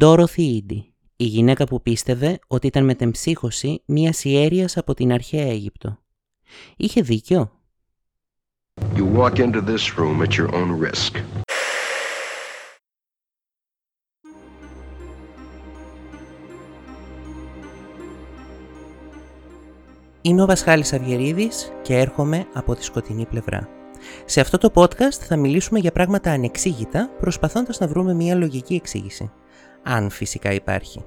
Dorothy Eady, η γυναίκα που πίστευε ότι ήταν μετεμψύχωση μιας ιέρειας από την αρχαία Αίγυπτο. Είχε δίκιο; You walk into this room at your own risk. Είμαι ο Βασχάλης Αυγερίδης και έρχομαι από τη σκοτεινή πλευρά. Σε αυτό το podcast θα μιλήσουμε για πράγματα ανεξήγητα, προσπαθώντας να βρούμε μια λογική εξήγηση. Αν φυσικά υπάρχει.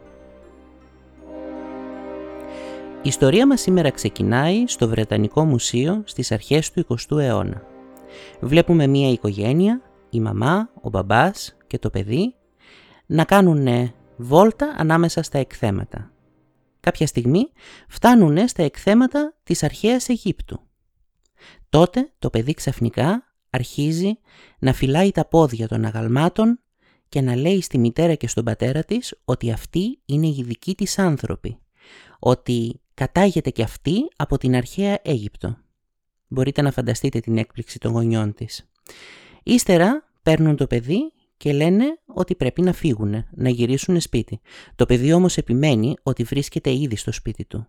Η ιστορία μας σήμερα ξεκινάει στο Βρετανικό Μουσείο στις αρχές του 20ου αιώνα. Βλέπουμε μια οικογένεια, η μαμά, ο μπαμπάς και το παιδί, να κάνουν βόλτα ανάμεσα στα εκθέματα. Κάποια στιγμή φτάνουν στα εκθέματα της αρχαίας Αιγύπτου. Τότε το παιδί ξαφνικά αρχίζει να φυλάει τα πόδια των αγαλμάτων και να λέει στη μητέρα και στον πατέρα της ότι αυτοί είναι οι δικοί της άνθρωποι. Ότι κατάγεται και αυτή από την αρχαία Αίγυπτο. Μπορείτε να φανταστείτε την έκπληξη των γονιών της. Ύστερα παίρνουν το παιδί και λένε ότι πρέπει να φύγουν, να γυρίσουν σπίτι. Το παιδί όμως επιμένει ότι βρίσκεται ήδη στο σπίτι του.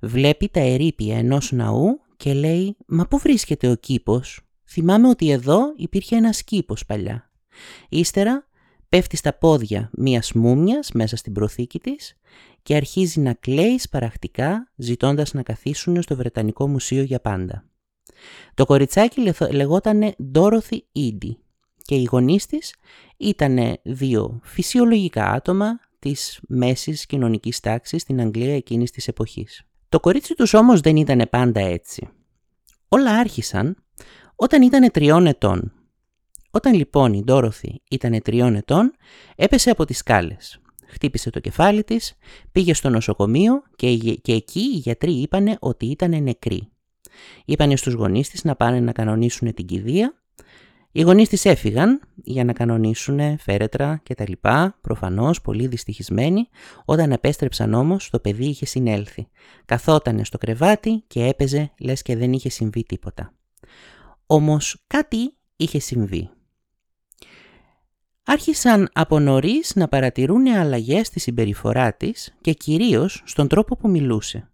Βλέπει τα ερήπια ενός ναού και λέει «Μα πού βρίσκεται ο κήπος» Θυμάμαι ότι εδώ υπήρχε ένας κήπος παλιά. Ύστερα πέφτει στα πόδια μίας μούμιας μέσα στην προθήκη της και αρχίζει να κλαίει σπαραχτικά ζητώντας να καθίσουν στο Βρετανικό Μουσείο για πάντα. Το κοριτσάκι λεγόταν Dorothy Eady και οι γονείς της ήταν δύο φυσιολογικά άτομα της μέσης κοινωνικής τάξης στην Αγγλία εκείνης της εποχής. Το κορίτσι τους όμως δεν ήταν πάντα έτσι. Όλα άρχισαν όταν ήταν τριών ετών. Όταν λοιπόν η Ντόροθι ήταν τριών ετών, έπεσε από τις σκάλες. Χτύπησε το κεφάλι της, πήγε στο νοσοκομείο και, και εκεί οι γιατροί είπανε ότι ήταν νεκρή. Είπανε στους γονείς της να πάνε να κανονίσουν την κηδεία οι γονείς της έφυγαν για να κανονίσουν φέρετρα και τα λοιπά, προφανώς πολύ δυστυχισμένοι, όταν επέστρεψαν όμως το παιδί είχε συνέλθει. Καθότανε στο κρεβάτι και έπαιζε λες και δεν είχε συμβεί τίποτα. Όμως κάτι είχε συμβεί. Άρχισαν από νωρίς να παρατηρούν αλλαγές στη συμπεριφορά της και κυρίως στον τρόπο που μιλούσε.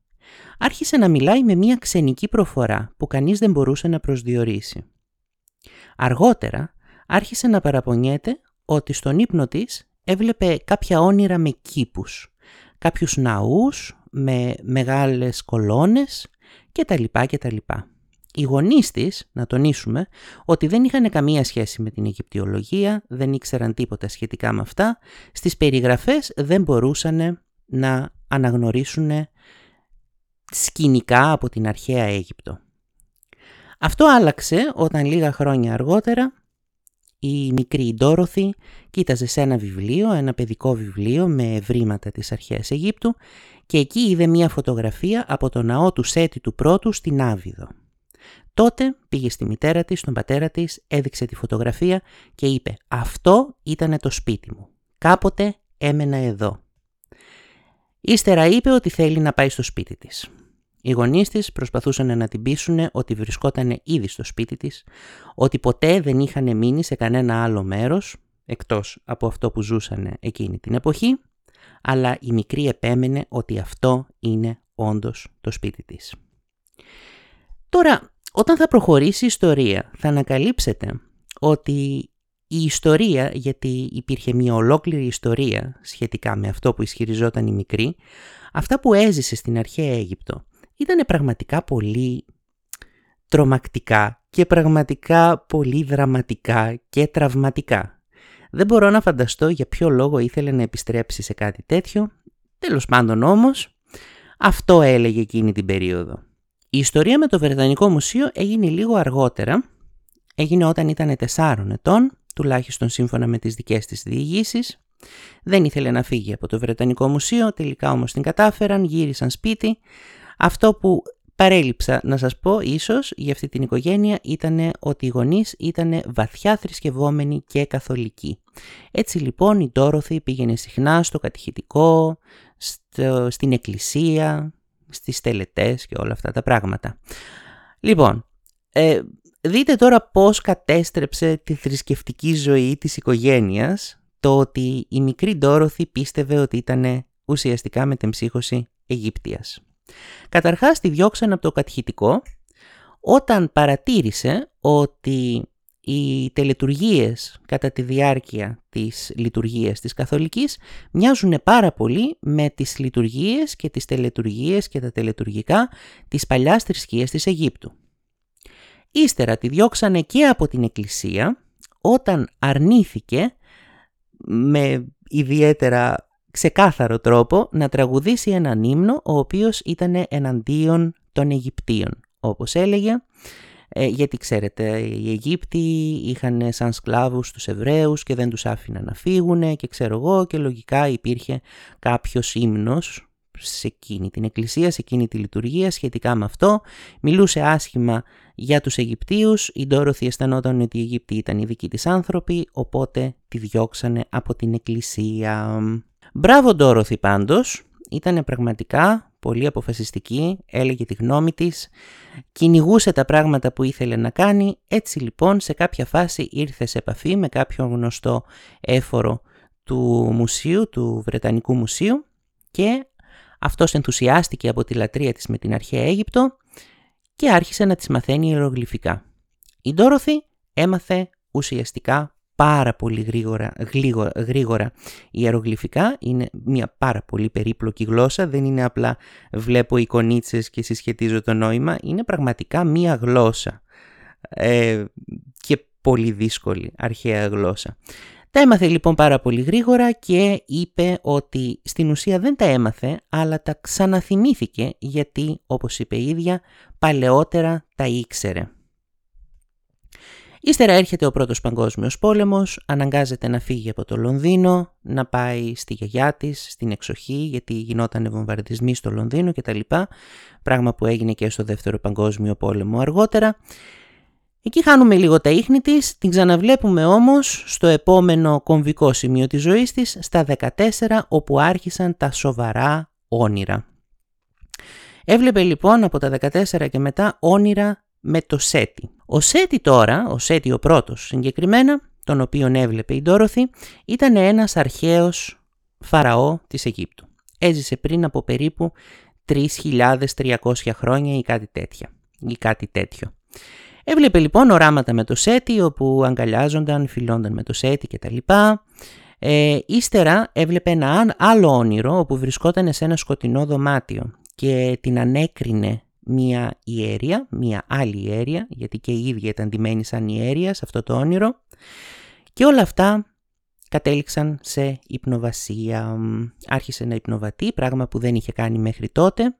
Άρχισε να μιλάει με μια ξενική προφορά που κανείς δεν μπορούσε να προσδιορίσει. Αργότερα άρχισε να παραπονιέται ότι στον ύπνο της έβλεπε κάποια όνειρα με κήπους, κάποιους ναούς με μεγάλες κολόνες κτλ. κτλ. Οι γονείς της, να τονίσουμε, ότι δεν είχαν καμία σχέση με την Αιγυπτιολογία, δεν ήξεραν τίποτα σχετικά με αυτά, στις περιγραφές δεν μπορούσαν να αναγνωρίσουν σκηνικά από την αρχαία Αίγυπτο. Αυτό άλλαξε όταν λίγα χρόνια αργότερα η μικρή Ντόροθι κοίταζε σε ένα βιβλίο, ένα παιδικό βιβλίο με ευρήματα της αρχαίας Αιγύπτου και εκεί είδε μια φωτογραφία από το ναό του Σέτη του πρώτου στην Άβυδο. Τότε πήγε στη μητέρα της, στον πατέρα της, έδειξε τη φωτογραφία και είπε «Αυτό ήταν το σπίτι μου. Κάποτε έμενα εδώ». Ύστερα είπε ότι θέλει να πάει στο σπίτι της. Οι γονείς της προσπαθούσαν να την πείσουν ότι βρισκόταν ήδη στο σπίτι της, ότι ποτέ δεν είχαν μείνει σε κανένα άλλο μέρος εκτός από αυτό που ζούσαν εκείνη την εποχή, αλλά η μικρή επέμενε ότι αυτό είναι όντως το σπίτι της. Τώρα, όταν θα προχωρήσει η ιστορία, θα ανακαλύψετε ότι η ιστορία, γιατί υπήρχε μια ολόκληρη ιστορία σχετικά με αυτό που ισχυριζόταν η μικρή, αυτά που έζησε στην αρχαία Αίγυπτο ήταν πραγματικά πολύ τρομακτικά και πραγματικά πολύ δραματικά και τραυματικά. Δεν μπορώ να φανταστώ για ποιο λόγο ήθελε να επιστρέψει σε κάτι τέτοιο. Τέλος πάντων όμως, αυτό έλεγε εκείνη την περίοδο. Η ιστορία με το Βρετανικό Μουσείο έγινε λίγο αργότερα. Έγινε όταν ήταν 4 ετών, τουλάχιστον σύμφωνα με τις δικές της διηγήσεις. Δεν ήθελε να φύγει από το Βρετανικό Μουσείο, τελικά όμως την κατάφεραν, γύρισαν σπίτι, αυτό που παρέλειψα να σας πω ίσως για αυτή την οικογένεια ήταν ότι οι γονείς ήταν βαθιά θρησκευόμενοι και καθολικοί. Έτσι λοιπόν η Ντόροθη πήγαινε συχνά στο κατηχητικό, στο, στην εκκλησία, στις τελετές και όλα αυτά τα πράγματα. Λοιπόν, ε, δείτε τώρα πώς κατέστρεψε τη θρησκευτική ζωή της οικογένειας το το ότι η μικρή Ντόροθι πίστευε ότι ήταν ουσιαστικά μετεμψύχωση Αιγύπτιας. Καταρχάς τη διώξαν από το κατηχητικό όταν παρατήρησε ότι οι τελετουργίες κατά τη διάρκεια της λειτουργίας της καθολικής μοιάζουν πάρα πολύ με τις λειτουργίες και τις τελετουργίες και τα τελετουργικά της παλιάς θρησκείας της Αιγύπτου. Ύστερα τη διώξανε και από την εκκλησία όταν αρνήθηκε με ιδιαίτερα ξεκάθαρο τρόπο να τραγουδήσει έναν ύμνο ο οποίος ήταν εναντίον των Αιγυπτίων. Όπως έλεγε, ε, γιατί ξέρετε οι Αιγύπτιοι είχαν σαν σκλάβους τους Εβραίους και δεν τους άφηναν να φύγουν και ξέρω εγώ και λογικά υπήρχε κάποιος ύμνος σε εκείνη την εκκλησία, σε εκείνη τη λειτουργία σχετικά με αυτό. Μιλούσε άσχημα για τους Αιγυπτίους, η Ντόροθι αισθανόταν ότι οι Αιγύπτιοι ήταν οι δικοί της άνθρωποι, οπότε τη διώξανε από την εκκλησία. Μπράβο Ντόροθι πάντως, ήταν πραγματικά πολύ αποφασιστική, έλεγε τη γνώμη της, κυνηγούσε τα πράγματα που ήθελε να κάνει, έτσι λοιπόν σε κάποια φάση ήρθε σε επαφή με κάποιον γνωστό έφορο του μουσείου, του Βρετανικού Μουσείου και αυτός ενθουσιάστηκε από τη λατρεία της με την αρχαία Αίγυπτο και άρχισε να τις μαθαίνει ιερογλυφικά. Η Ντόροθι έμαθε ουσιαστικά πάρα πολύ γρήγορα, γρήγορα, γρήγορα ιερογλυφικά. Είναι μια πάρα πολύ περίπλοκη γλώσσα, δεν είναι απλά βλέπω εικονίτσες και συσχετίζω το νόημα, είναι πραγματικά μια γλώσσα ε, και πολύ δύσκολη αρχαία γλώσσα. Τα έμαθε λοιπόν πάρα πολύ γρήγορα και είπε ότι στην ουσία δεν τα έμαθε αλλά τα ξαναθυμήθηκε γιατί όπως είπε η ίδια παλαιότερα τα ήξερε. Ύστερα έρχεται ο πρώτος παγκόσμιος πόλεμος, αναγκάζεται να φύγει από το Λονδίνο, να πάει στη γιαγιά της, στην εξοχή, γιατί γινόταν βομβαρδισμοί στο Λονδίνο κτλ. Πράγμα που έγινε και στο δεύτερο παγκόσμιο πόλεμο αργότερα. Εκεί χάνουμε λίγο τα ίχνη της, την ξαναβλέπουμε όμως στο επόμενο κομβικό σημείο της ζωής της, στα 14 όπου άρχισαν τα σοβαρά όνειρα. Έβλεπε λοιπόν από τα 14 και μετά όνειρα με το Σέτι. Ο Σέτι τώρα, ο Σέτι ο πρώτος συγκεκριμένα, τον οποίον έβλεπε η Ντόροθι, ήταν ένας αρχαίος φαραώ της Αιγύπτου. Έζησε πριν από περίπου 3.300 χρόνια ή κάτι, τέτοια, ή κάτι τέτοιο. Έβλεπε λοιπόν οράματα με το Σέτι όπου αγκαλιάζονταν, φιλώνταν με το Σέτι κτλ. Ε, ύστερα έβλεπε ένα άλλο όνειρο όπου βρισκόταν σε ένα σκοτεινό δωμάτιο και την ανέκρινε μία ιέρια, μία άλλη ιέρια, γιατί και η ίδια ήταν ντυμένη σαν ιέρια σε αυτό το όνειρο. Και όλα αυτά κατέληξαν σε υπνοβασία. Άρχισε να υπνοβατεί, πράγμα που δεν είχε κάνει μέχρι τότε.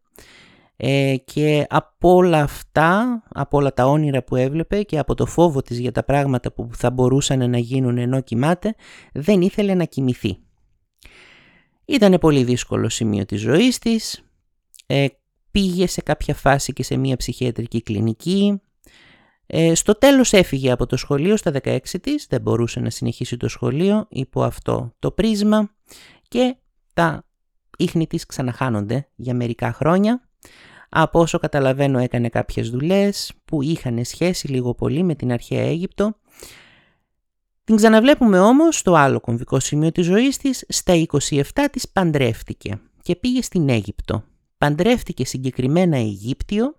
Ε, και από όλα αυτά, από όλα τα όνειρα που έβλεπε και από το φόβο της για τα πράγματα που θα μπορούσαν να γίνουν ενώ κοιμάται, δεν ήθελε να κοιμηθεί. Ήταν πολύ δύσκολο σημείο της ζωής της, ε, πήγε σε κάποια φάση και σε μια ψυχιατρική κλινική. Ε, στο τέλος έφυγε από το σχολείο στα 16 της, δεν μπορούσε να συνεχίσει το σχολείο υπό αυτό το πρίσμα και τα ίχνη της ξαναχάνονται για μερικά χρόνια. Από όσο καταλαβαίνω έκανε κάποιες δουλειές που είχαν σχέση λίγο πολύ με την αρχαία Αίγυπτο. Την ξαναβλέπουμε όμως στο άλλο κομβικό σημείο της ζωής της, στα 27 της παντρεύτηκε και πήγε στην Αίγυπτο παντρεύτηκε συγκεκριμένα Αιγύπτιο,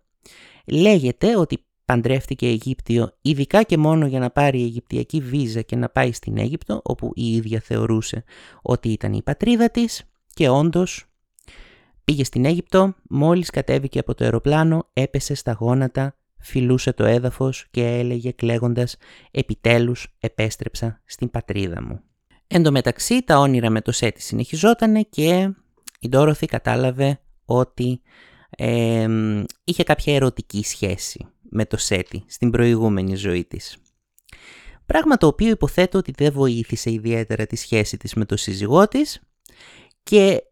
λέγεται ότι παντρεύτηκε Αιγύπτιο ειδικά και μόνο για να πάρει Αιγυπτιακή βίζα και να πάει στην Αίγυπτο, όπου η ίδια θεωρούσε ότι ήταν η πατρίδα της και όντως πήγε στην Αίγυπτο, μόλις κατέβηκε από το αεροπλάνο έπεσε στα γόνατα, φιλούσε το έδαφος και έλεγε κλαίγοντας «Επιτέλους επέστρεψα στην πατρίδα μου». Εν τω μεταξύ τα όνειρα με το Σέτι συνεχιζότανε και η Ντόροθη κατάλαβε ότι είχε κάποια ερωτική σχέση με το Σέτι στην προηγούμενη ζωή της. Πράγμα το οποίο υποθέτω ότι δεν βοήθησε ιδιαίτερα τη σχέση της με το σύζυγό της και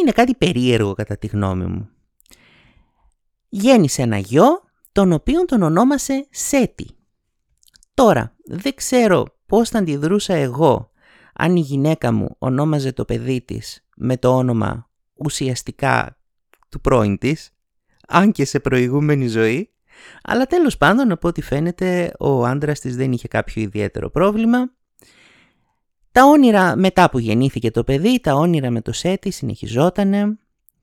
είναι κάτι περίεργο κατά τη γνώμη μου. Γέννησε ένα γιο τον οποίον τον ονόμασε Σέτι. Τώρα δεν ξέρω πώς θα αντιδρούσα εγώ αν η γυναίκα μου ονόμαζε το παιδί της με το όνομα ουσιαστικά του πρώην της, αν και σε προηγούμενη ζωή, αλλά τέλος πάντων από ό,τι φαίνεται ο άντρας της δεν είχε κάποιο ιδιαίτερο πρόβλημα. Τα όνειρα μετά που γεννήθηκε το παιδί, τα όνειρα με το Σέτι συνεχιζότανε,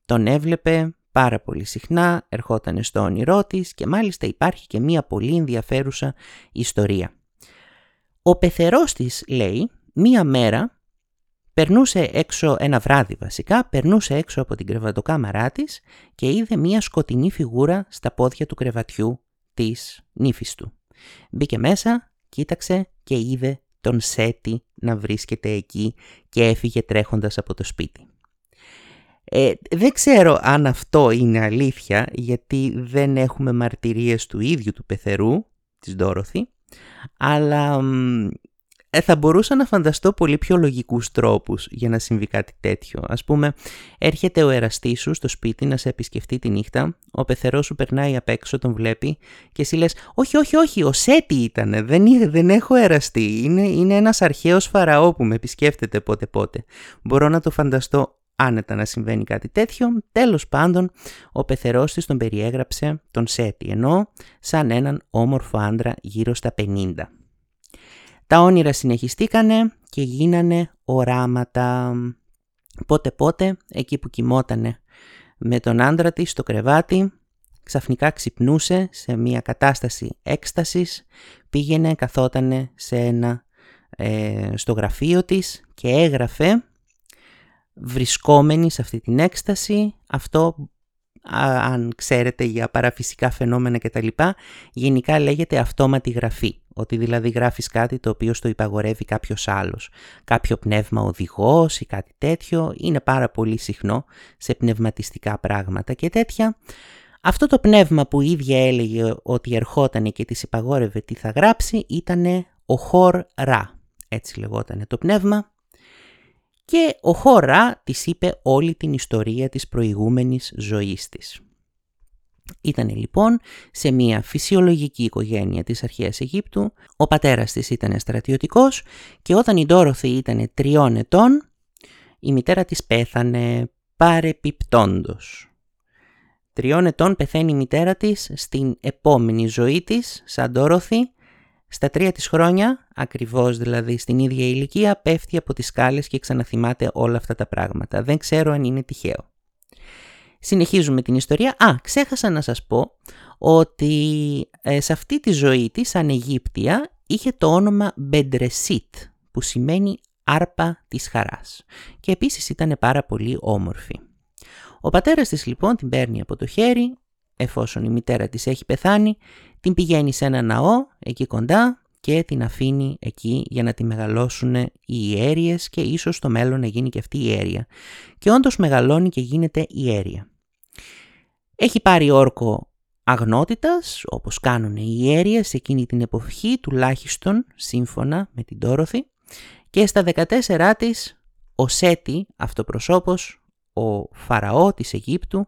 τον έβλεπε πάρα πολύ συχνά, ερχόταν στο όνειρό της και μάλιστα υπάρχει και μία πολύ ενδιαφέρουσα ιστορία. Ο πεθερός της, λέει, μία μέρα περνούσε έξω, ένα βράδυ βασικά, περνούσε έξω από την κρεβατοκάμαρά της και είδε μία σκοτεινή φιγούρα στα πόδια του κρεβατιού της νύφης του. Μπήκε μέσα, κοίταξε και είδε τον Σέτι να βρίσκεται εκεί και έφυγε τρέχοντας από το σπίτι. Ε, δεν ξέρω αν αυτό είναι αλήθεια γιατί δεν έχουμε μαρτυρίες του ίδιου του πεθερού, της Ντόροθη, αλλά ε, θα μπορούσα να φανταστώ πολύ πιο λογικούς τρόπους για να συμβεί κάτι τέτοιο. Ας πούμε, έρχεται ο εραστής σου στο σπίτι να σε επισκεφτεί τη νύχτα, ο πεθερός σου περνάει απ' έξω, τον βλέπει και εσύ λες «Όχι, όχι, όχι, ο Σέτι ήτανε, δεν, δεν έχω εραστεί, είναι, είναι ένας αρχαίος φαραώ που με επισκέφτεται πότε πότε». Μπορώ να το φανταστώ άνετα να συμβαίνει κάτι τέτοιο. Τέλος πάντων, ο πεθερός της τον περιέγραψε τον Σέτι, ενώ σαν έναν όμορφο άντρα γύρω στα 50. Τα όνειρα συνεχιστήκανε και γίνανε οράματα. Πότε πότε, εκεί που κοιμότανε με τον άντρα της στο κρεβάτι, ξαφνικά ξυπνούσε σε μια κατάσταση έκστασης, πήγαινε, καθότανε σε ένα, ε, στο γραφείο της και έγραφε βρισκόμενη σε αυτή την έκσταση, αυτό αν ξέρετε για παραφυσικά φαινόμενα κτλ. γενικά λέγεται αυτόματη γραφή. Ότι δηλαδή γράφεις κάτι το οποίο στο υπαγορεύει κάποιος άλλος. Κάποιο πνεύμα οδηγός ή κάτι τέτοιο είναι πάρα πολύ συχνό σε πνευματιστικά πράγματα και τέτοια. Αυτό το πνεύμα που η ίδια έλεγε ότι ερχόταν και της υπαγόρευε τι θα γράψει ήταν ο Χορ Ρα. Έτσι λεγόταν το πνεύμα και ο Χωρά της είπε όλη την ιστορία της προηγούμενης ζωής της. Ήταν λοιπόν σε μια φυσιολογική οικογένεια της αρχαίας Αιγύπτου, ο πατέρας της ήταν στρατιωτικός και όταν η Ντόροθη ήταν τριών ετών, η μητέρα της πέθανε παρεπιπτόντος. Τριών ετών πεθαίνει η μητέρα της στην επόμενη ζωή της, σαν Ντόροθη, στα τρία της χρόνια, ακριβώς δηλαδή στην ίδια ηλικία, πέφτει από τις σκάλες και ξαναθυμάται όλα αυτά τα πράγματα. Δεν ξέρω αν είναι τυχαίο. Συνεχίζουμε την ιστορία. Α, ξέχασα να σας πω ότι ε, σε αυτή τη ζωή της, σαν Αιγύπτια, είχε το όνομα Μπεντρεσίτ, που σημαίνει άρπα της χαράς. Και επίσης ήταν πάρα πολύ όμορφη. Ο πατέρας της λοιπόν την παίρνει από το χέρι, εφόσον η μητέρα της έχει πεθάνει, την πηγαίνει σε ένα ναό εκεί κοντά και την αφήνει εκεί για να τη μεγαλώσουν οι ιέρειες και ίσως στο μέλλον να γίνει και αυτή η ιέρεια. Και όντως μεγαλώνει και γίνεται ιέρεια. Έχει πάρει όρκο αγνότητας, όπως κάνουν οι ιέρειες εκείνη την εποχή, τουλάχιστον σύμφωνα με την Τόροθη, και στα 14 της ο Σέτι, αυτοπροσώπος, ο Φαραώ της Αιγύπτου,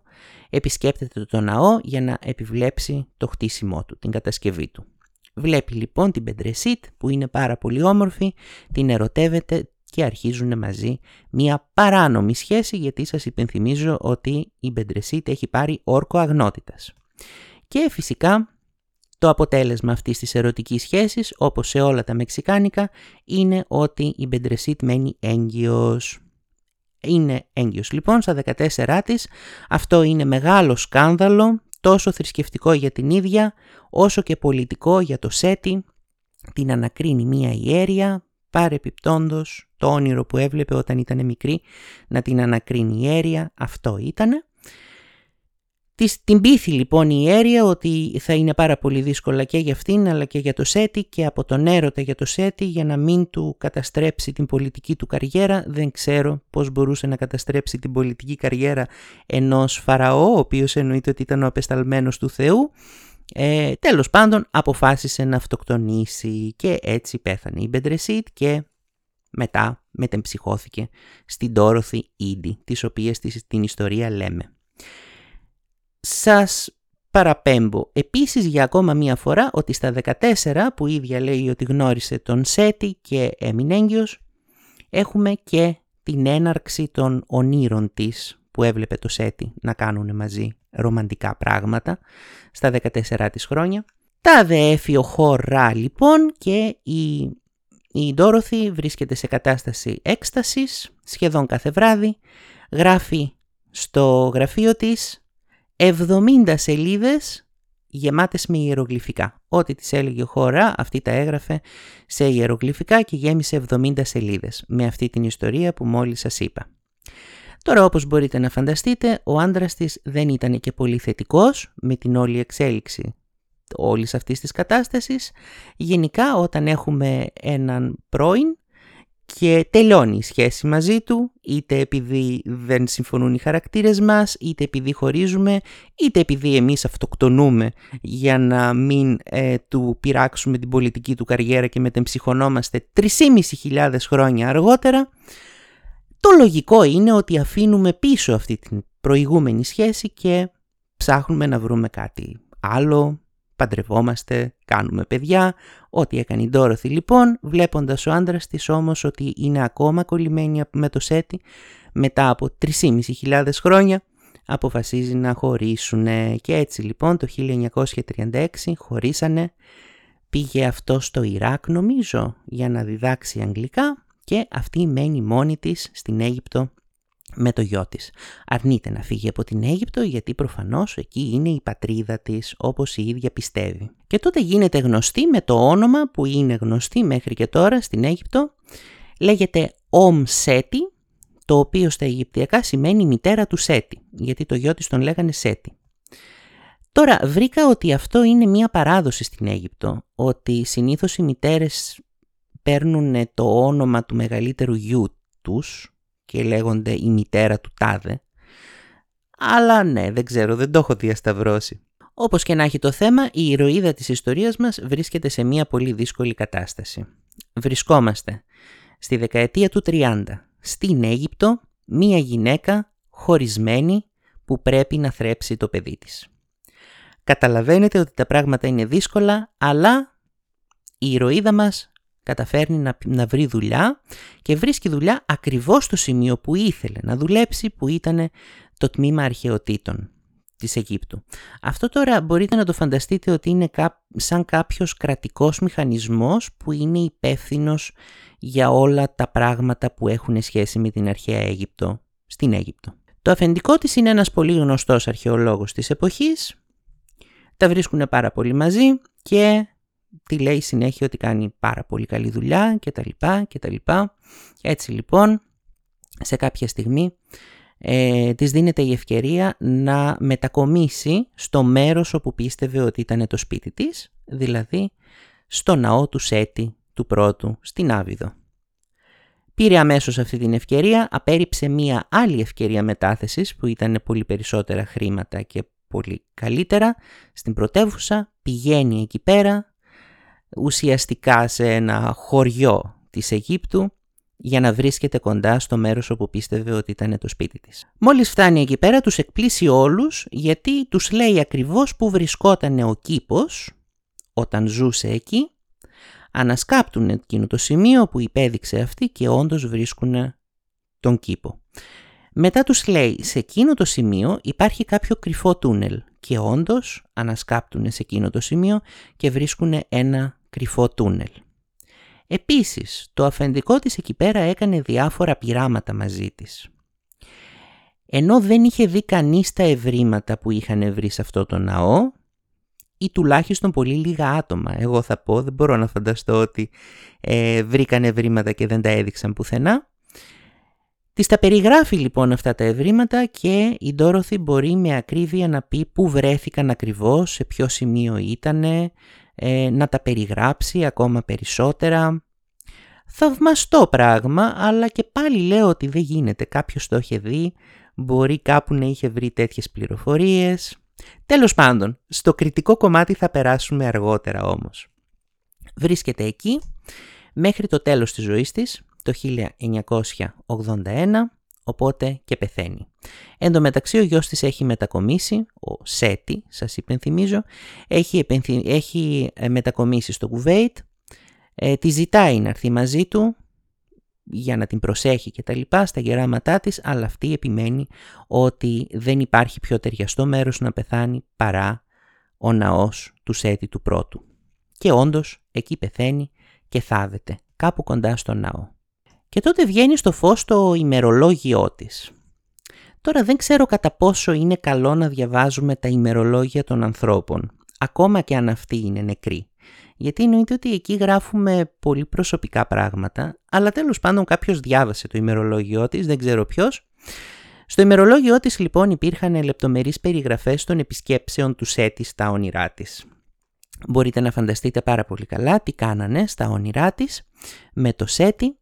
επισκέπτεται το ναό για να επιβλέψει το χτίσιμό του, την κατασκευή του. Βλέπει λοιπόν την Πεντρεσίτ που είναι πάρα πολύ όμορφη, την ερωτεύεται και αρχίζουν μαζί μια παράνομη σχέση γιατί σας υπενθυμίζω ότι η Πεντρεσίτ έχει πάρει όρκο αγνότητας. Και φυσικά το αποτέλεσμα αυτής της ερωτικής σχέσης, όπως σε όλα τα μεξικάνικα, είναι ότι η Μπεντρεσίτ μένει έγκυος είναι έγκυος. Λοιπόν, στα 14 της αυτό είναι μεγάλο σκάνδαλο, τόσο θρησκευτικό για την ίδια, όσο και πολιτικό για το Σέτι, την ανακρίνει μία ιέρια, παρεπιπτόντος το όνειρο που έβλεπε όταν ήταν μικρή να την ανακρίνει η ιέρια, αυτό ήτανε. Της, την πείθει λοιπόν η Έρια ότι θα είναι πάρα πολύ δύσκολα και για αυτήν αλλά και για το Σέτι και από τον έρωτα για το Σέτι για να μην του καταστρέψει την πολιτική του καριέρα. Δεν ξέρω πώς μπορούσε να καταστρέψει την πολιτική καριέρα ενός Φαραώ, ο οποίος εννοείται ότι ήταν ο απεσταλμένος του Θεού. Ε, τέλος πάντων αποφάσισε να αυτοκτονήσει και έτσι πέθανε η Μπεντρεσίτ και μετά μετεμψυχώθηκε στην Τόροθη Ίντι, τις οποίες την ιστορία λέμε. Σας παραπέμπω επίσης για ακόμα μία φορά ότι στα 14 που η ίδια λέει ότι γνώρισε τον Σέτι και έμεινε έγκυος, έχουμε και την έναρξη των ονείρων της που έβλεπε το Σέτι να κάνουν μαζί ρομαντικά πράγματα στα 14 της χρόνια. Τα δε έφυγε ο Χωρά λοιπόν και η η Ντόροθι βρίσκεται σε κατάσταση έκστασης σχεδόν κάθε βράδυ, γράφει στο γραφείο της 70 σελίδες γεμάτες με ιερογλυφικά. Ό,τι της έλεγε ο χώρα, αυτή τα έγραφε σε ιερογλυφικά και γέμισε 70 σελίδες με αυτή την ιστορία που μόλις σας είπα. Τώρα όπως μπορείτε να φανταστείτε, ο άντρας της δεν ήταν και πολύ θετικός με την όλη εξέλιξη όλης αυτής της κατάστασης. Γενικά όταν έχουμε έναν πρώην και τελειώνει η σχέση μαζί του, είτε επειδή δεν συμφωνούν οι χαρακτήρες μας, είτε επειδή χωρίζουμε, είτε επειδή εμείς αυτοκτονούμε για να μην ε, του πειράξουμε την πολιτική του καριέρα και μετεμψυχωνόμαστε 3.500 χρόνια αργότερα, το λογικό είναι ότι αφήνουμε πίσω αυτή την προηγούμενη σχέση και ψάχνουμε να βρούμε κάτι άλλο, παντρευόμαστε, κάνουμε παιδιά, ό,τι έκανε η Ντόροθι λοιπόν, βλέποντας ο άντρας της όμως ότι είναι ακόμα κολλημένη με το Σέτι, μετά από 3.500 χρόνια αποφασίζει να χωρίσουν και έτσι λοιπόν το 1936 χωρίσανε, πήγε αυτό στο Ιράκ νομίζω για να διδάξει αγγλικά και αυτή μένει μόνη της στην Αίγυπτο με το γιο της. Αρνείται να φύγει από την Αίγυπτο γιατί προφανώς εκεί είναι η πατρίδα της όπως η ίδια πιστεύει. Και τότε γίνεται γνωστή με το όνομα που είναι γνωστή μέχρι και τώρα στην Αίγυπτο. Λέγεται Ομ Σέτι, το οποίο στα Αιγυπτιακά σημαίνει μητέρα του Σέτι, γιατί το γιο της τον λέγανε Σέτι. Τώρα βρήκα ότι αυτό είναι μία παράδοση στην Αίγυπτο, ότι συνήθως οι μητέρες παίρνουν το όνομα του μεγαλύτερου γιού τους και λέγονται η μητέρα του τάδε. Αλλά ναι, δεν ξέρω, δεν το έχω διασταυρώσει. Όπως και να έχει το θέμα, η ηρωίδα της ιστορίας μας βρίσκεται σε μια πολύ δύσκολη κατάσταση. Βρισκόμαστε στη δεκαετία του 30, στην Αίγυπτο, μια γυναίκα χωρισμένη που πρέπει να θρέψει το παιδί της. Καταλαβαίνετε ότι τα πράγματα είναι δύσκολα, αλλά η ηρωίδα μας καταφέρνει να, να βρει δουλειά και βρίσκει δουλειά ακριβώς στο σημείο που ήθελε να δουλέψει που ήταν το τμήμα αρχαιοτήτων της Αιγύπτου. Αυτό τώρα μπορείτε να το φανταστείτε ότι είναι σαν κάποιος κρατικός μηχανισμός που είναι υπεύθυνο για όλα τα πράγματα που έχουν σχέση με την αρχαία Αίγυπτο στην Αίγυπτο. Το αφεντικό της είναι ένας πολύ γνωστός αρχαιολόγος της εποχής, τα βρίσκουν πάρα πολύ μαζί και τη λέει συνέχεια ότι κάνει πάρα πολύ καλή δουλειά και τα λοιπά και τα λοιπά. Έτσι λοιπόν σε κάποια στιγμή ε, της δίνεται η ευκαιρία να μετακομίσει στο μέρος όπου πίστευε ότι ήταν το σπίτι της, δηλαδή στο ναό του Σέτη του πρώτου στην Άβυδο. Πήρε αμέσως αυτή την ευκαιρία, απέριψε μία άλλη ευκαιρία μετάθεσης που ήταν πολύ περισσότερα χρήματα και πολύ καλύτερα στην πρωτεύουσα, πηγαίνει εκεί πέρα, ουσιαστικά σε ένα χωριό της Αιγύπτου για να βρίσκεται κοντά στο μέρος όπου πίστευε ότι ήταν το σπίτι της. Μόλις φτάνει εκεί πέρα τους εκπλήσει όλους γιατί τους λέει ακριβώς που βρισκόταν ο κήπος όταν ζούσε εκεί ανασκάπτουν εκείνο το σημείο που υπέδειξε αυτή και όντως βρίσκουν τον κήπο. Μετά τους λέει σε εκείνο το σημείο υπάρχει κάποιο κρυφό τούνελ και όντως ανασκάπτουν σε εκείνο το σημείο και βρίσκουν ένα κρυφό τούνελ. Επίσης, το αφεντικό της εκεί πέρα έκανε διάφορα πειράματα μαζί της. Ενώ δεν είχε δει κανείς τα ευρήματα που είχαν βρει σε αυτό το ναό, ή τουλάχιστον πολύ λίγα άτομα. Εγώ θα πω, δεν μπορώ να φανταστώ ότι ε, βρήκαν ευρήματα και δεν τα έδειξαν πουθενά. Της τα περιγράφει λοιπόν αυτά τα ευρήματα και η Ντόροθι μπορεί με ακρίβεια να πει πού βρέθηκαν ακριβώς, σε ποιο σημείο ήτανε, ε, να τα περιγράψει ακόμα περισσότερα. Θαυμαστό πράγμα, αλλά και πάλι λέω ότι δεν γίνεται. Κάποιος το είχε δει, μπορεί κάπου να είχε βρει τέτοιες πληροφορίες. Τέλος πάντων, στο κριτικό κομμάτι θα περάσουμε αργότερα όμως. Βρίσκεται εκεί μέχρι το τέλος της ζωής της, το 1981, οπότε και πεθαίνει. Εν τω μεταξύ ο γιος της έχει μετακομίσει, ο Σέτι, σας υπενθυμίζω, έχει, έχει ε, μετακομίσει στο Κουβέιτ, ε, τη ζητάει να έρθει μαζί του για να την προσέχει και τα λοιπά στα γεράματά της, αλλά αυτή επιμένει ότι δεν υπάρχει πιο ταιριαστό μέρος να πεθάνει παρά ο ναός του Σέτι του πρώτου. Και όντως εκεί πεθαίνει και θάβεται κάπου κοντά στο ναό. Και τότε βγαίνει στο φως το ημερολόγιό της. Τώρα δεν ξέρω κατά πόσο είναι καλό να διαβάζουμε τα ημερολόγια των ανθρώπων, ακόμα και αν αυτοί είναι νεκροί. Γιατί εννοείται ότι εκεί γράφουμε πολύ προσωπικά πράγματα, αλλά τέλος πάντων κάποιος διάβασε το ημερολόγιό της, δεν ξέρω ποιος. Στο ημερολόγιό της λοιπόν υπήρχαν λεπτομερείς περιγραφές των επισκέψεων του Σέτη στα όνειρά της. Μπορείτε να φανταστείτε πάρα πολύ καλά τι κάνανε στα όνειρά της με το Σέτη.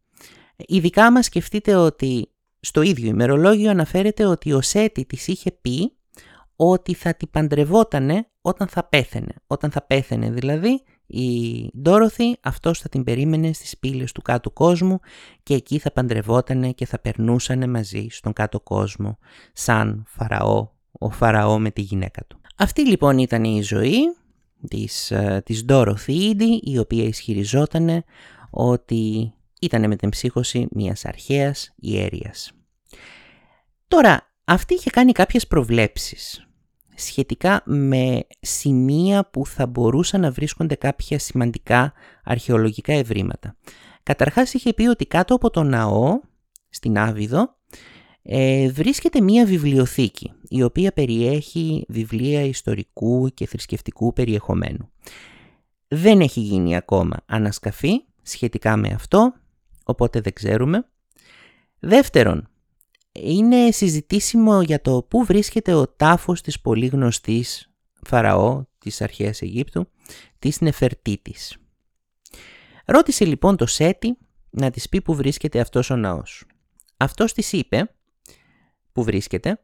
Ειδικά μας σκεφτείτε ότι στο ίδιο ημερολόγιο αναφέρεται ότι ο Σέτη της είχε πει ότι θα την παντρευότανε όταν θα πέθαινε. Όταν θα πέθαινε δηλαδή η Ντόροθι αυτός θα την περίμενε στις πύλες του κάτω κόσμου και εκεί θα παντρευότανε και θα περνούσανε μαζί στον κάτω κόσμο σαν φαραώ, ο φαραώ με τη γυναίκα του. Αυτή λοιπόν ήταν η ζωή της, ε, της Ντόροθι Ίντι η οποία ισχυριζόταν ότι ήταν μετεμψύχωση μιας αρχαίας ιέρειας. Τώρα, αυτή είχε κάνει κάποιες προβλέψεις σχετικά με σημεία που θα μπορούσαν να βρίσκονται κάποια σημαντικά αρχαιολογικά ευρήματα. Καταρχάς είχε πει ότι κάτω από το ναό, στην Άβυδο, ε, βρίσκεται μία βιβλιοθήκη, η οποία περιέχει βιβλία ιστορικού και θρησκευτικού περιεχομένου. Δεν έχει γίνει ακόμα ανασκαφή σχετικά με αυτό, οπότε δεν ξέρουμε. Δεύτερον, είναι συζητήσιμο για το πού βρίσκεται ο τάφος της πολύ γνωστής Φαραώ της αρχαίας Αιγύπτου, της Νεφερτίτης. Ρώτησε λοιπόν το Σέτι να της πει που βρίσκεται αυτός ο ναός. Αυτός της είπε που βρίσκεται,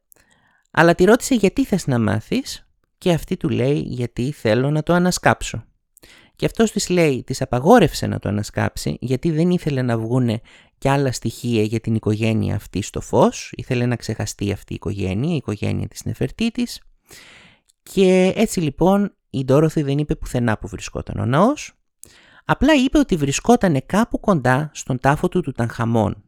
αλλά τη ρώτησε γιατί θες να μάθεις και αυτή του λέει γιατί θέλω να το ανασκάψω. Και αυτός της λέει, της απαγόρευσε να το ανασκάψει γιατί δεν ήθελε να βγούνε και άλλα στοιχεία για την οικογένεια αυτή στο φως, ήθελε να ξεχαστεί αυτή η οικογένεια, η οικογένεια της Νεφερτίτης και έτσι λοιπόν η Ντόροθη δεν είπε πουθενά που βρισκόταν ο ναός, απλά είπε ότι βρισκόταν κάπου κοντά στον τάφο του Τουτανχαμών.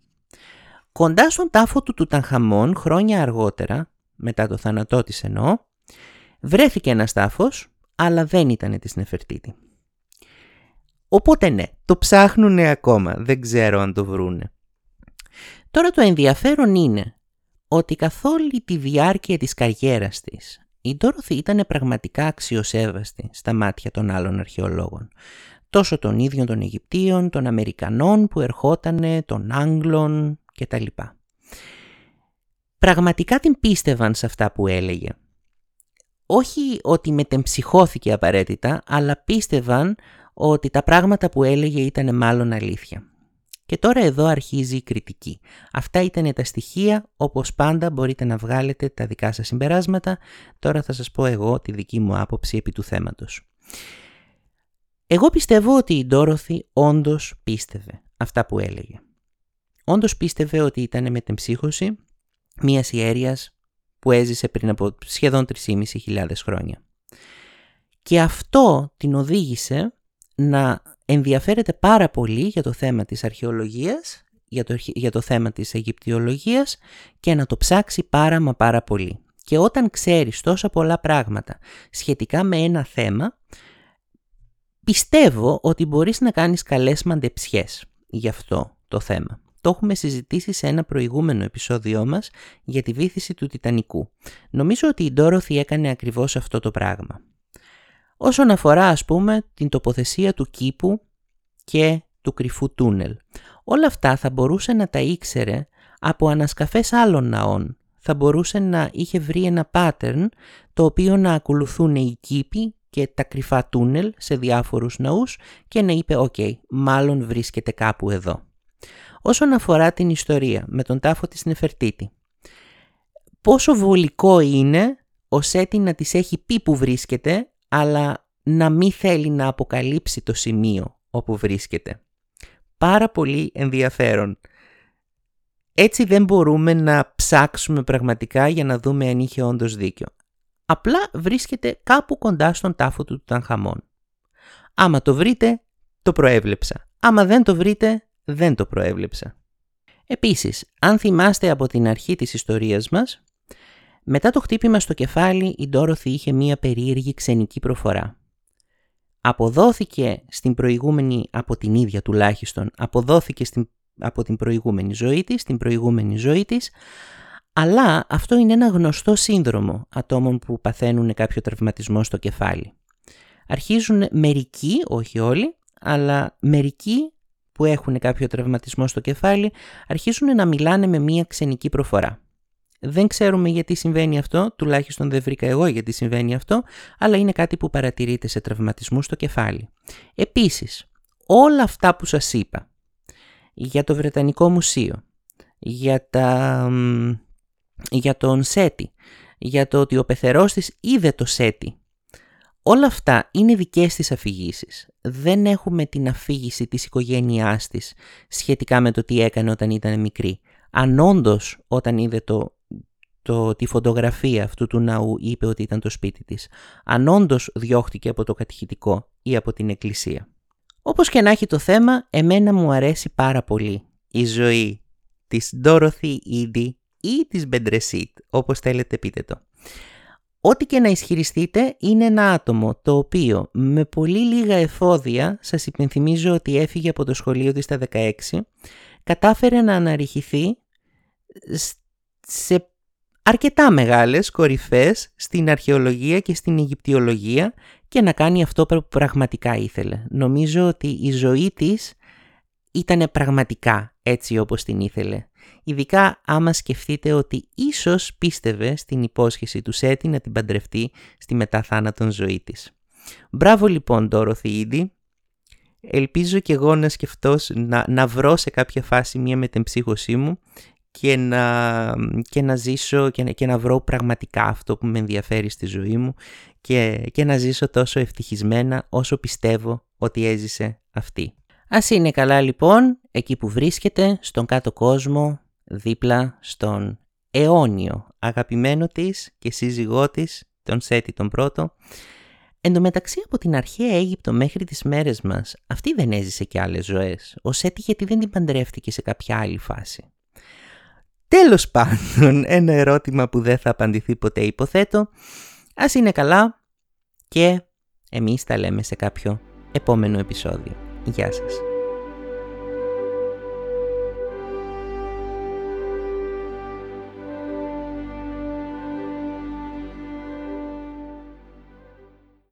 Κοντά στον τάφο του Τουτανχαμών χρόνια αργότερα, μετά το θάνατό της εννοώ, βρέθηκε ένας τάφος, αλλά δεν ήταν της Νεφερτίτη. Οπότε ναι, το ψάχνουνε ακόμα, δεν ξέρω αν το βρούνε. Τώρα το ενδιαφέρον είναι ότι καθ' όλη τη διάρκεια της καριέρας της η Ντόροθι ήταν πραγματικά αξιοσέβαστη στα μάτια των άλλων αρχαιολόγων. Τόσο των ίδιων των Αιγυπτίων, των Αμερικανών που ερχότανε, των Άγγλων κτλ. Πραγματικά την πίστευαν σε αυτά που έλεγε. Όχι ότι μετεμψυχώθηκε απαραίτητα, αλλά πίστευαν ότι τα πράγματα που έλεγε ήταν μάλλον αλήθεια. Και τώρα εδώ αρχίζει η κριτική. Αυτά ήταν τα στοιχεία, όπως πάντα μπορείτε να βγάλετε τα δικά σας συμπεράσματα. Τώρα θα σας πω εγώ τη δική μου άποψη επί του θέματος. Εγώ πιστεύω ότι η Ντόροθι όντως πίστευε αυτά που έλεγε. Όντως πίστευε ότι ήταν μετεμψύχωση μιας ιέρειας που έζησε πριν από σχεδόν 3.500 χρόνια. Και αυτό την οδήγησε να ενδιαφέρεται πάρα πολύ για το θέμα της αρχαιολογίας, για το, για το θέμα της Αιγυπτιολογίας και να το ψάξει πάρα μα πάρα πολύ. Και όταν ξέρεις τόσα πολλά πράγματα σχετικά με ένα θέμα, πιστεύω ότι μπορείς να κάνεις καλές μαντεψιές για αυτό το θέμα. Το έχουμε συζητήσει σε ένα προηγούμενο επεισόδιό μας για τη βήθηση του Τιτανικού. Νομίζω ότι η Ντόροθι έκανε ακριβώς αυτό το πράγμα όσον αφορά ας πούμε την τοποθεσία του κήπου και του κρυφού τούνελ. Όλα αυτά θα μπορούσε να τα ήξερε από ανασκαφές άλλων ναών. Θα μπορούσε να είχε βρει ένα pattern το οποίο να ακολουθούν οι κήποι και τα κρυφά τούνελ σε διάφορους ναούς και να είπε «ΟΚ, μάλλον βρίσκεται κάπου εδώ». Όσον αφορά την ιστορία με τον τάφο της Νεφερτίτη, πόσο βολικό είναι ο Σέτι να της έχει πει που βρίσκεται αλλά να μην θέλει να αποκαλύψει το σημείο όπου βρίσκεται. Πάρα πολύ ενδιαφέρον. Έτσι δεν μπορούμε να ψάξουμε πραγματικά για να δούμε αν είχε όντως δίκιο. Απλά βρίσκεται κάπου κοντά στον τάφο του Τουτανχαμών. Άμα το βρείτε, το προέβλεψα. Άμα δεν το βρείτε, δεν το προέβλεψα. Επίσης, αν θυμάστε από την αρχή της ιστορίας μας, μετά το χτύπημα στο κεφάλι, η Ντόροθι είχε μία περίεργη ξενική προφορά. αποδόθηκε στην προηγούμενη, από την ίδια τουλάχιστον, αποδόθηκε στην, από την προηγούμενη ζωή της, την προηγούμενη ζωή της, αλλά αυτό είναι ένα γνωστό σύνδρομο ατόμων που παθαίνουν κάποιο τραυματισμό στο κεφάλι. Αρχίζουν μερικοί, όχι όλοι, αλλά μερικοί που έχουν κάποιο τραυματισμό στο κεφάλι αρχίζουν να μιλάνε με μία ξενική προφορά. Δεν ξέρουμε γιατί συμβαίνει αυτό, τουλάχιστον δεν βρήκα εγώ γιατί συμβαίνει αυτό, αλλά είναι κάτι που παρατηρείται σε τραυματισμούς στο κεφάλι. Επίσης, όλα αυτά που σας είπα για το Βρετανικό Μουσείο, για, τα, για τον Σέτι, για το ότι ο πεθερός της είδε το Σέτι, όλα αυτά είναι δικές της αφηγήσεις. Δεν έχουμε την αφήγηση της οικογένειάς της σχετικά με το τι έκανε όταν ήταν μικρή. Αν όντως όταν είδε το το, τη φωτογραφία αυτού του ναού είπε ότι ήταν το σπίτι της, αν όντως διώχτηκε από το κατηχητικό ή από την εκκλησία. Όπως και να έχει το θέμα, εμένα μου αρέσει πάρα πολύ η ζωή της Dorothy Eddy ή της Μπεντρεσίτ, όπως θέλετε πείτε το. Ό,τι και να ισχυριστείτε είναι ένα άτομο το οποίο με πολύ λίγα εφόδια, σας υπενθυμίζω ότι έφυγε από το σχολείο της στα 16, κατάφερε να αναρριχηθεί σε αρκετά μεγάλες κορυφές στην αρχαιολογία και στην Αιγυπτιολογία και να κάνει αυτό που πραγματικά ήθελε. Νομίζω ότι η ζωή της ήταν πραγματικά έτσι όπως την ήθελε. Ειδικά άμα σκεφτείτε ότι ίσως πίστευε στην υπόσχεση του Σέτη να την παντρευτεί στη μεταθάνατον ζωή της. Μπράβο λοιπόν Ντόροθι Ήδη. Ελπίζω και εγώ να σκεφτώ να, να βρω σε κάποια φάση μία μετεμψύχωσή μου και να, και να ζήσω και να, και να βρω πραγματικά αυτό που με ενδιαφέρει στη ζωή μου και, και να ζήσω τόσο ευτυχισμένα όσο πιστεύω ότι έζησε αυτή. Ας είναι καλά λοιπόν εκεί που βρίσκεται στον κάτω κόσμο δίπλα στον αιώνιο αγαπημένο της και σύζυγό της τον Σέτη τον πρώτο Εν τω μεταξύ από την αρχαία Αίγυπτο μέχρι τις μέρες μας αυτή δεν έζησε και άλλες ζωές. Ο Σέτη γιατί δεν την παντρεύτηκε σε κάποια άλλη φάση. Τέλος πάντων, ένα ερώτημα που δεν θα απαντηθεί ποτέ υποθέτω. Ας είναι καλά και εμείς τα λέμε σε κάποιο επόμενο επεισόδιο. Γεια σας.